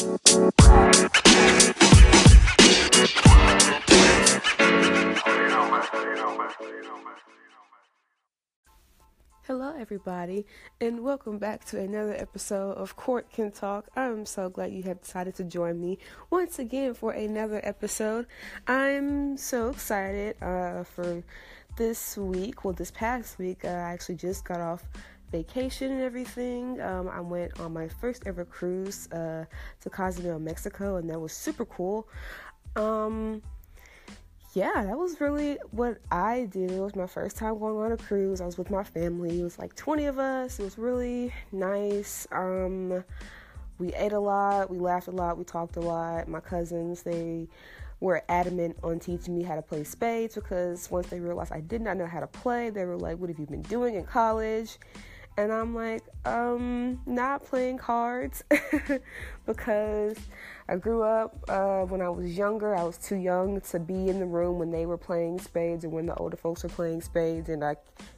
Hello, everybody, and welcome back to another episode of Court Can Talk. I'm so glad you have decided to join me once again for another episode. I'm so excited uh, for this week. Well, this past week, uh, I actually just got off vacation and everything. Um, I went on my first ever cruise uh, to Cozumel, Mexico, and that was super cool. Um, yeah, that was really what I did. It was my first time going on a cruise. I was with my family. It was like 20 of us. It was really nice. Um, we ate a lot, we laughed a lot, we talked a lot. My cousins, they were adamant on teaching me how to play spades because once they realized I did not know how to play, they were like, What have you been doing in college? And I'm like, um, not playing cards because I grew up uh, when I was younger. I was too young to be in the room when they were playing spades or when the older folks were playing spades, and I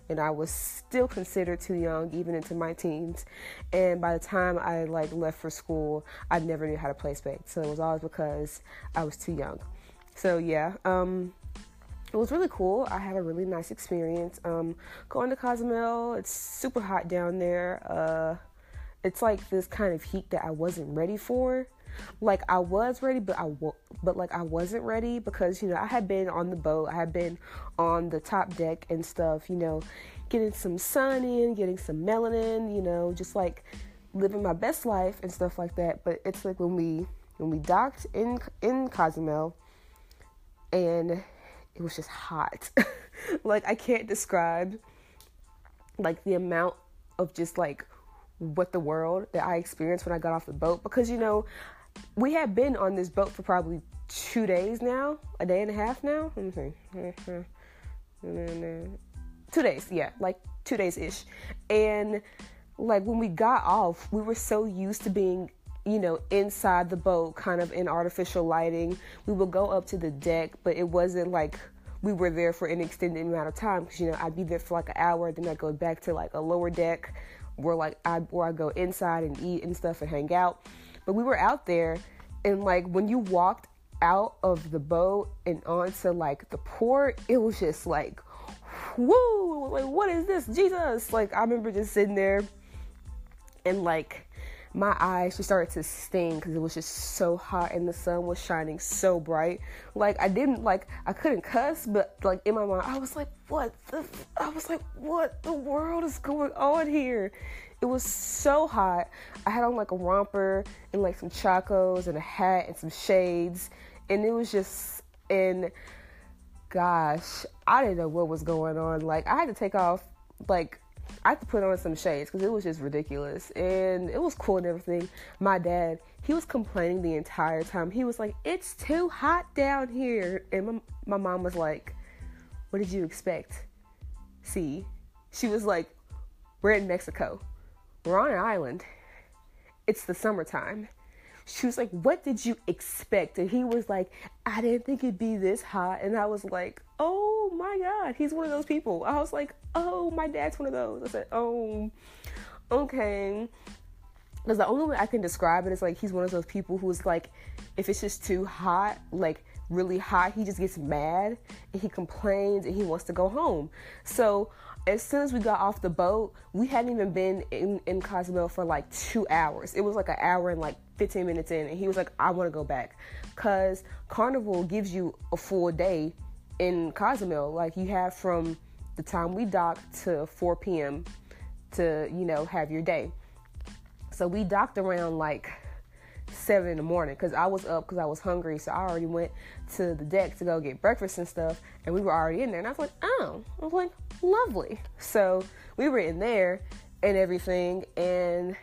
and I was still considered too young, even into my teens. And by the time I like left for school, I never knew how to play spades. So it was always because I was too young. So yeah, um, it was really cool. I had a really nice experience. Um, going to Cozumel, it's super hot down there. Uh, it's like this kind of heat that I wasn't ready for. Like I was ready, but I w- but like I wasn't ready because you know I had been on the boat, I had been on the top deck and stuff. You know, getting some sun in, getting some melanin. You know, just like living my best life and stuff like that. But it's like when we when we docked in in Cozumel, and it was just hot. like I can't describe like the amount of just like what the world that I experienced when I got off the boat because you know we had been on this boat for probably two days now, a day and a half now. Two days, yeah, like two days ish. And like when we got off, we were so used to being you know, inside the boat, kind of in artificial lighting. We would go up to the deck, but it wasn't like we were there for an extended amount of time because you know I'd be there for like an hour, then I'd go back to like a lower deck where like I where I go inside and eat and stuff and hang out. But we were out there, and like when you walked out of the boat and onto like the port, it was just like, whoa, like what is this, Jesus? Like I remember just sitting there and like my eyes just started to sting because it was just so hot and the sun was shining so bright. Like I didn't like I couldn't cuss, but like in my mind I was like, what the? I was like, what the world is going on here? It was so hot. I had on like a romper and like some chacos and a hat and some shades, and it was just and gosh, I didn't know what was going on. Like I had to take off like I put on some shades because it was just ridiculous. And it was cool and everything. My dad, he was complaining the entire time. He was like, It's too hot down here. And my, my mom was like, What did you expect? See, she was like, We're in Mexico. We're on an island. It's the summertime. She was like, What did you expect? And he was like, I didn't think it'd be this hot. And I was like, Oh my God, he's one of those people. I was like, Oh, my dad's one of those. I said, Oh, okay. Because the only way I can describe it is like he's one of those people who's like, if it's just too hot, like really hot, he just gets mad and he complains and he wants to go home. So as soon as we got off the boat, we hadn't even been in, in Cozumel for like two hours. It was like an hour and like 15 minutes in, and he was like, I want to go back. Because Carnival gives you a full day in Cozumel. Like you have from the time we docked to 4 p.m. to, you know, have your day. So we docked around like seven in the morning because I was up because I was hungry. So I already went to the deck to go get breakfast and stuff, and we were already in there. And I was like, oh, I was like, lovely. So we were in there and everything, and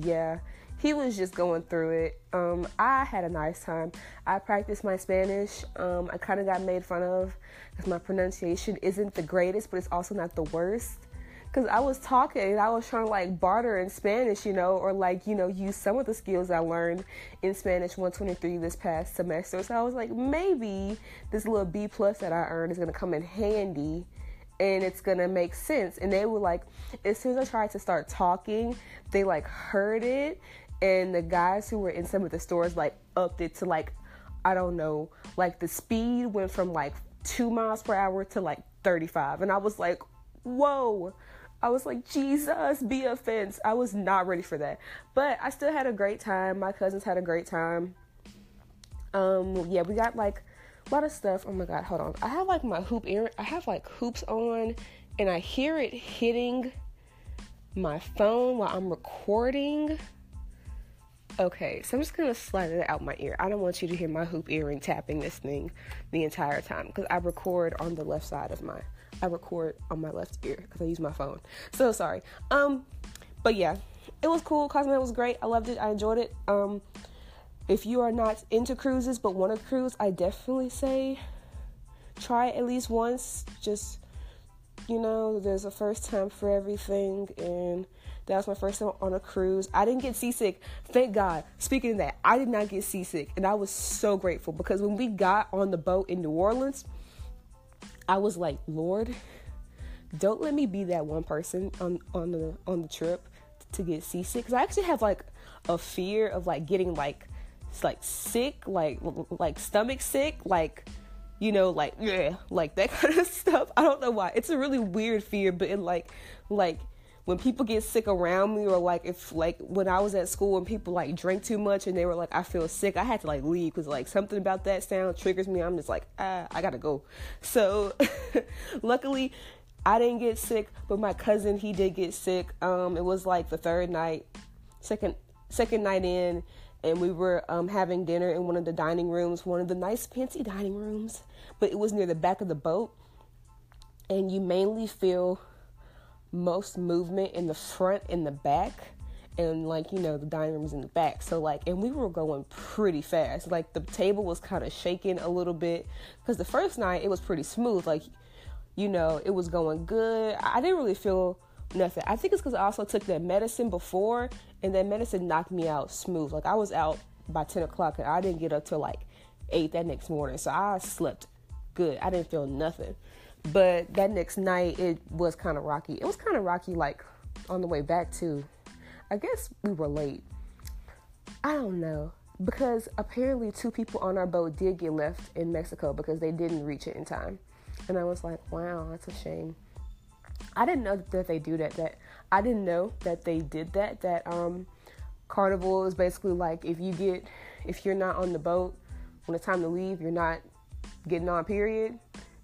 yeah, he was just going through it. Um, I had a nice time. I practiced my Spanish. Um, I kind of got made fun of because my pronunciation isn't the greatest, but it's also not the worst because I was talking and I was trying to like barter in Spanish, you know, or like, you know, use some of the skills I learned in Spanish 123 this past semester. So I was like, maybe this little B plus that I earned is going to come in handy and it's going to make sense. And they were like, as soon as I tried to start talking, they like heard it and the guys who were in some of the stores like upped it to like I don't know, like the speed went from like two miles per hour to like 35. And I was like, whoa. I was like, Jesus, be a fence. I was not ready for that. But I still had a great time. My cousins had a great time. Um, yeah, we got like a lot of stuff. Oh my god, hold on. I have like my hoop ear I have like hoops on and I hear it hitting my phone while I'm recording. Okay, so I'm just gonna slide it out my ear. I don't want you to hear my hoop earring tapping this thing the entire time because I record on the left side of my. I record on my left ear because I use my phone. So sorry. Um, but yeah, it was cool. Cozumel was great. I loved it. I enjoyed it. Um, if you are not into cruises but want to cruise, I definitely say try it at least once. Just you know, there's a first time for everything and that was my first time on a cruise. I didn't get seasick. Thank God. Speaking of that, I did not get seasick. And I was so grateful because when we got on the boat in New Orleans, I was like, Lord, don't let me be that one person on, on the on the trip to get seasick. Cause I actually have like a fear of like getting like like sick, like like stomach sick, like you know, like yeah, like that kind of stuff. I don't know why. It's a really weird fear, but it like like when people get sick around me or like if like when I was at school and people like drank too much and they were like I feel sick I had to like leave because like something about that sound triggers me. I'm just like ah I gotta go. So luckily I didn't get sick but my cousin he did get sick. Um it was like the third night second second night in and we were um, having dinner in one of the dining rooms one of the nice fancy dining rooms but it was near the back of the boat. And you mainly feel most movement in the front and the back and like you know the dining room's in the back. So like and we were going pretty fast. Like the table was kind of shaking a little bit because the first night it was pretty smooth. Like you know it was going good. I didn't really feel nothing. I think it's because i also took that medicine before and that medicine knocked me out smooth. Like i was out by 10 o'clock and i didn't get up till like 8 that next morning. So i slept good. I didn't feel nothing but that next night, it was kind of rocky. It was kind of rocky, like on the way back, too. I guess we were late. I don't know. Because apparently, two people on our boat did get left in Mexico because they didn't reach it in time. And I was like, wow, that's a shame. I didn't know that they do that. That I didn't know that they did that. That um, carnival is basically like if you get if you're not on the boat when it's time to leave, you're not getting on. Period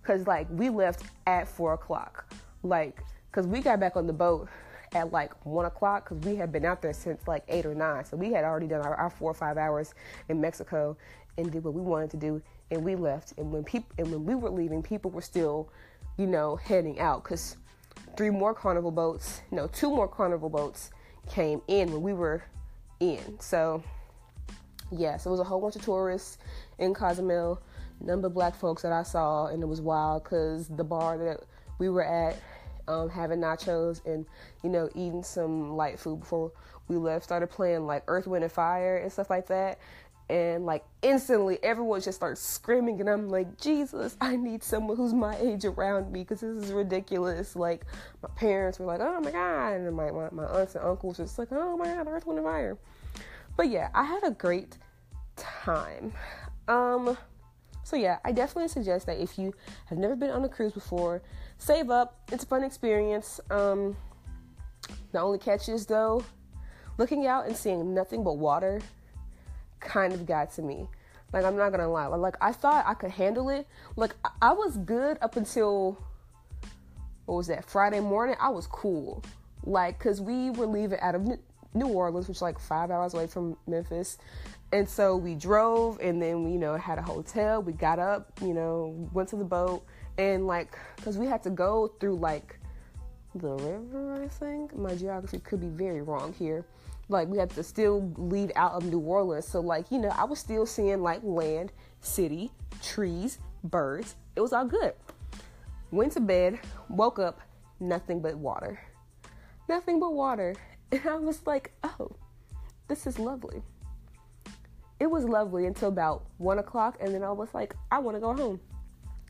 Cause like we left at four o'clock, like cause we got back on the boat at like one o'clock because we had been out there since like eight or nine. So we had already done our, our, four or five hours in Mexico and did what we wanted to do, and we left. And when people and when we were leaving, people were still, you know, heading out because three more carnival boats, no, two more carnival boats came in when we were in. So yeah, so it was a whole bunch of tourists in Cozumel number of black folks that I saw, and it was wild because the bar that we were at, um, having nachos and you know eating some light food before we left, started playing like Earth, Wind, and Fire and stuff like that. And like instantly, everyone just starts screaming, and I'm like, Jesus, I need someone who's my age around me because this is ridiculous. Like, my parents were like, Oh my God, and my, my, my aunts and uncles were just like, Oh my God, Earth, Wind, and Fire. But yeah, I had a great time. Um, so yeah, I definitely suggest that if you have never been on a cruise before, save up. It's a fun experience. Um, the only catch is though, looking out and seeing nothing but water kind of got to me. Like I'm not gonna lie. Like I thought I could handle it. Like I was good up until what was that Friday morning. I was cool. Like cause we were leaving out of New Orleans, which is like five hours away from Memphis, and so we drove and then we, you know, had a hotel. We got up, you know, went to the boat and like, cause we had to go through like the river, I think. My geography could be very wrong here. Like we had to still leave out of New Orleans. So like, you know, I was still seeing like land, city, trees, birds. It was all good. Went to bed, woke up, nothing but water. Nothing but water. And I was like, oh, this is lovely it was lovely until about one o'clock, and then I was like, I want to go home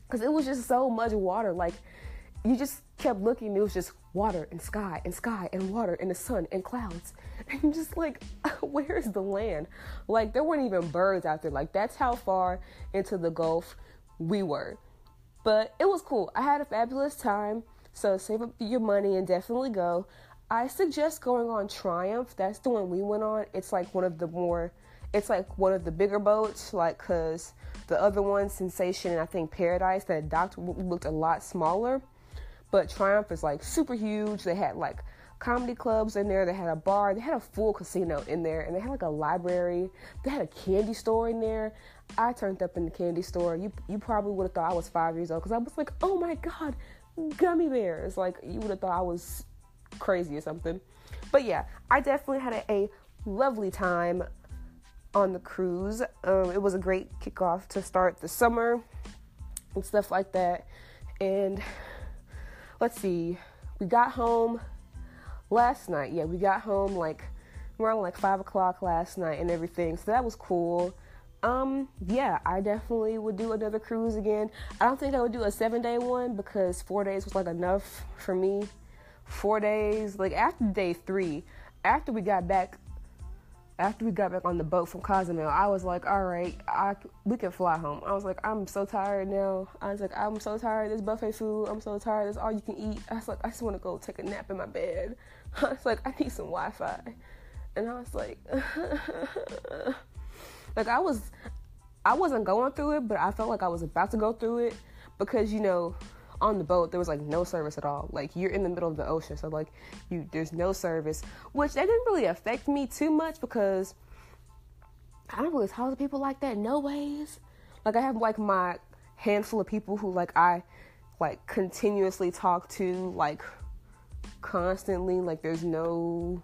because it was just so much water. Like you just kept looking, it was just water and sky and sky and water and the sun and clouds. And just like, where's the land? Like, there weren't even birds out there. Like, that's how far into the Gulf we were. But it was cool. I had a fabulous time. So save up your money and definitely go. I suggest going on Triumph. That's the one we went on. It's like one of the more, it's like one of the bigger boats. Like, cause the other one, Sensation, and I think Paradise, that docked looked a lot smaller. But Triumph is like super huge. They had like comedy clubs in there. They had a bar. They had a full casino in there, and they had like a library. They had a candy store in there. I turned up in the candy store. You you probably would have thought I was five years old because I was like, oh my god, gummy bears. Like you would have thought I was crazy or something. But yeah, I definitely had a, a lovely time on the cruise. Um, it was a great kickoff to start the summer and stuff like that. And let's see, we got home last night. Yeah, we got home like around like five o'clock last night and everything. So that was cool. Um, yeah, I definitely would do another cruise again. I don't think I would do a seven day one because four days was like enough for me. Four days, like after day three, after we got back after we got back on the boat from Cozumel, I was like, all right, I, we can fly home. I was like, I'm so tired now. I was like, I'm so tired this buffet food. I'm so tired. This all you can eat. I was like, I just want to go take a nap in my bed. I was like, I need some Wi-Fi. And I was like, like I was, I wasn't going through it, but I felt like I was about to go through it because, you know, on the boat there was like no service at all. Like you're in the middle of the ocean so like you there's no service which that didn't really affect me too much because i don't really talk to people like that no ways like i have like my handful of people who like i like continuously talk to like constantly. Like there's no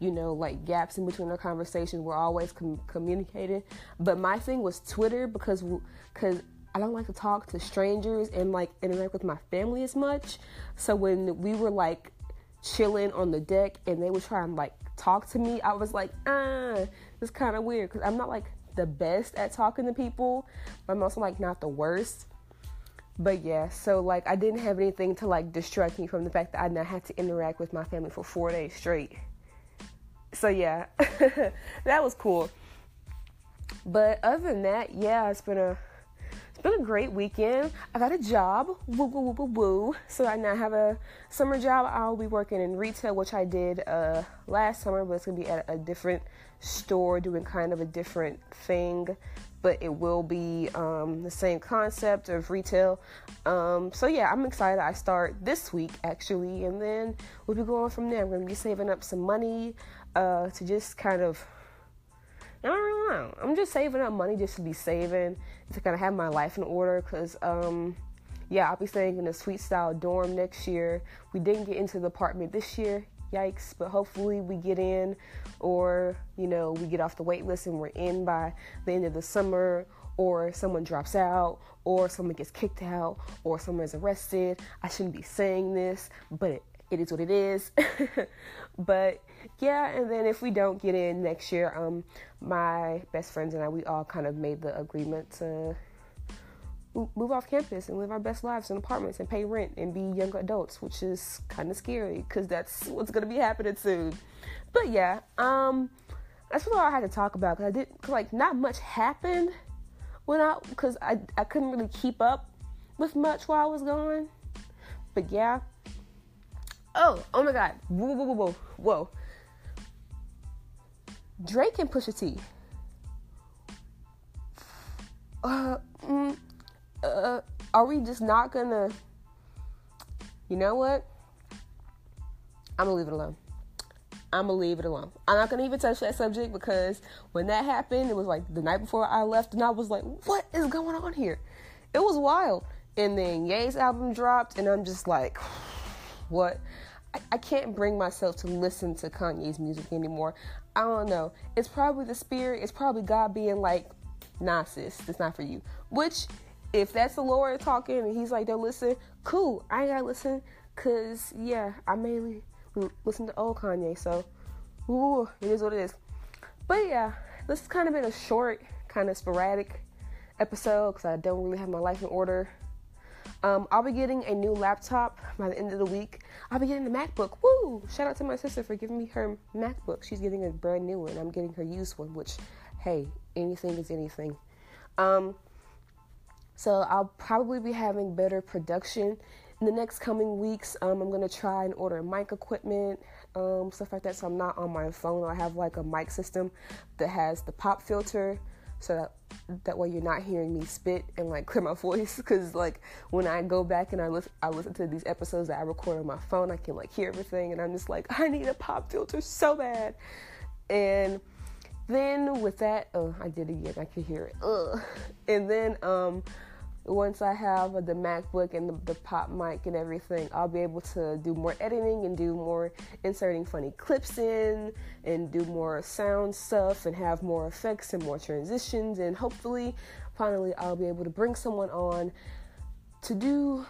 you know like gaps in between our conversations. We're always com- communicating. But my thing was twitter because because I don't like to talk to strangers and like interact with my family as much. So when we were like chilling on the deck and they were trying like talk to me, I was like, ah, it's kind of weird because I'm not like the best at talking to people, but I'm also like not the worst. But yeah, so like I didn't have anything to like distract me from the fact that I now had to interact with my family for four days straight. So yeah, that was cool. But other than that, yeah, it's been a been a great weekend. I got a job, woo woo woo woo. So I now have a summer job. I'll be working in retail, which I did uh, last summer, but it's gonna be at a different store doing kind of a different thing. But it will be um, the same concept of retail. Um, so yeah, I'm excited. I start this week actually, and then we'll be going from there. I'm gonna be saving up some money uh, to just kind of I don't know. I'm just saving up money just to be saving to kind of have my life in order because, um, yeah, I'll be staying in a suite style dorm next year. We didn't get into the apartment this year, yikes, but hopefully we get in or, you know, we get off the wait list and we're in by the end of the summer or someone drops out or someone gets kicked out or someone is arrested. I shouldn't be saying this, but it, it is what it is. but yeah, and then if we don't get in next year, um, my best friends and I, we all kind of made the agreement to move off campus and live our best lives in apartments and pay rent and be young adults, which is kind of scary because that's what's gonna be happening soon. But yeah, um, that's what I had to talk about because I did cause like not much happened when I because I I couldn't really keep up with much while I was gone. But yeah. Oh, oh my God! Whoa, whoa, whoa, whoa, whoa! Drake and Pusha T. Uh, mm, uh, are we just not gonna? You know what? I'm gonna leave it alone. I'm gonna leave it alone. I'm not gonna even touch that subject because when that happened, it was like the night before I left, and I was like, "What is going on here?" It was wild. And then Ye's album dropped, and I'm just like, "What?" I, I can't bring myself to listen to Kanye's music anymore. I don't know. It's probably the spirit. It's probably God being like, nah, sis, it's not for you. Which, if that's the Lord talking and he's like, don't listen, cool. I ain't gotta listen. Cause, yeah, I mainly listen to old Kanye. So, ooh, it is what it is. But yeah, this has kind of been a short, kind of sporadic episode because I don't really have my life in order. Um, I'll be getting a new laptop by the end of the week. I'll be getting the MacBook. Woo! Shout out to my sister for giving me her MacBook. She's getting a brand new one. I'm getting her used one, which, hey, anything is anything. Um, so I'll probably be having better production in the next coming weeks. Um, I'm gonna try and order mic equipment, um, stuff like that. So I'm not on my phone. I have like a mic system that has the pop filter, so that that way you're not hearing me spit and like clear my voice. Because like when I go back and I listen, I listen to these episodes that I record on my phone, I can like hear everything, and I'm just like, I need a pop filter so bad. And then with that, oh, I did it again. I can hear it. Ugh. And then um once I have the MacBook and the, the, pop mic and everything, I'll be able to do more editing and do more inserting funny clips in and do more sound stuff and have more effects and more transitions. And hopefully, finally, I'll be able to bring someone on to do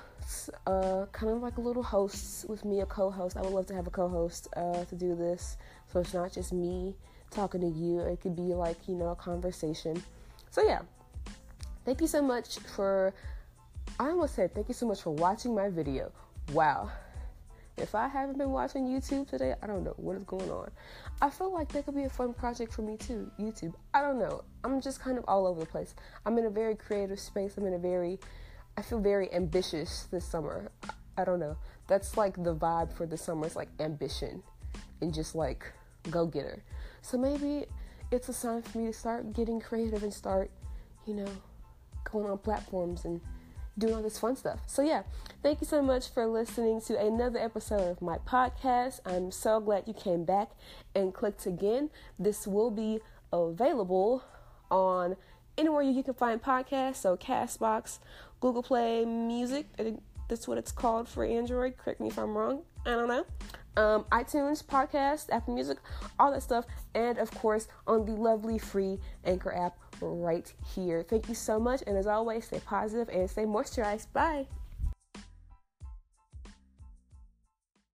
uh, kind of like a little host with me, a co host. I would love to have a co host uh, to do this. So it's not just me talking to you, it could be like, you know, a conversation. So, yeah Thank you so much for, I almost said thank you so much for watching my video. Wow. If I haven't been watching YouTube today, I don't know what is going on. I feel like that could be a fun project for me too, YouTube. I don't know. I'm just kind of all over the place. I'm in a very creative space. I'm in a very, I feel very ambitious this summer. I don't know. That's like the vibe for the summer. It's like ambition and just like go getter. So maybe it's a sign for me to start getting creative and start, you know, going on platforms and doing all this fun stuff. So, yeah, thank you so much for listening to another episode of my podcast. I'm so glad you came back and clicked again. This will be available on anywhere you can find podcasts, so Castbox, Google Play Music. I think that's what it's called for Android. Correct me if I'm wrong. I don't know. Um, iTunes, podcast, Apple Music, all that stuff, and of course on the lovely free Anchor app right here. Thank you so much, and as always, stay positive and stay moisturized. Bye.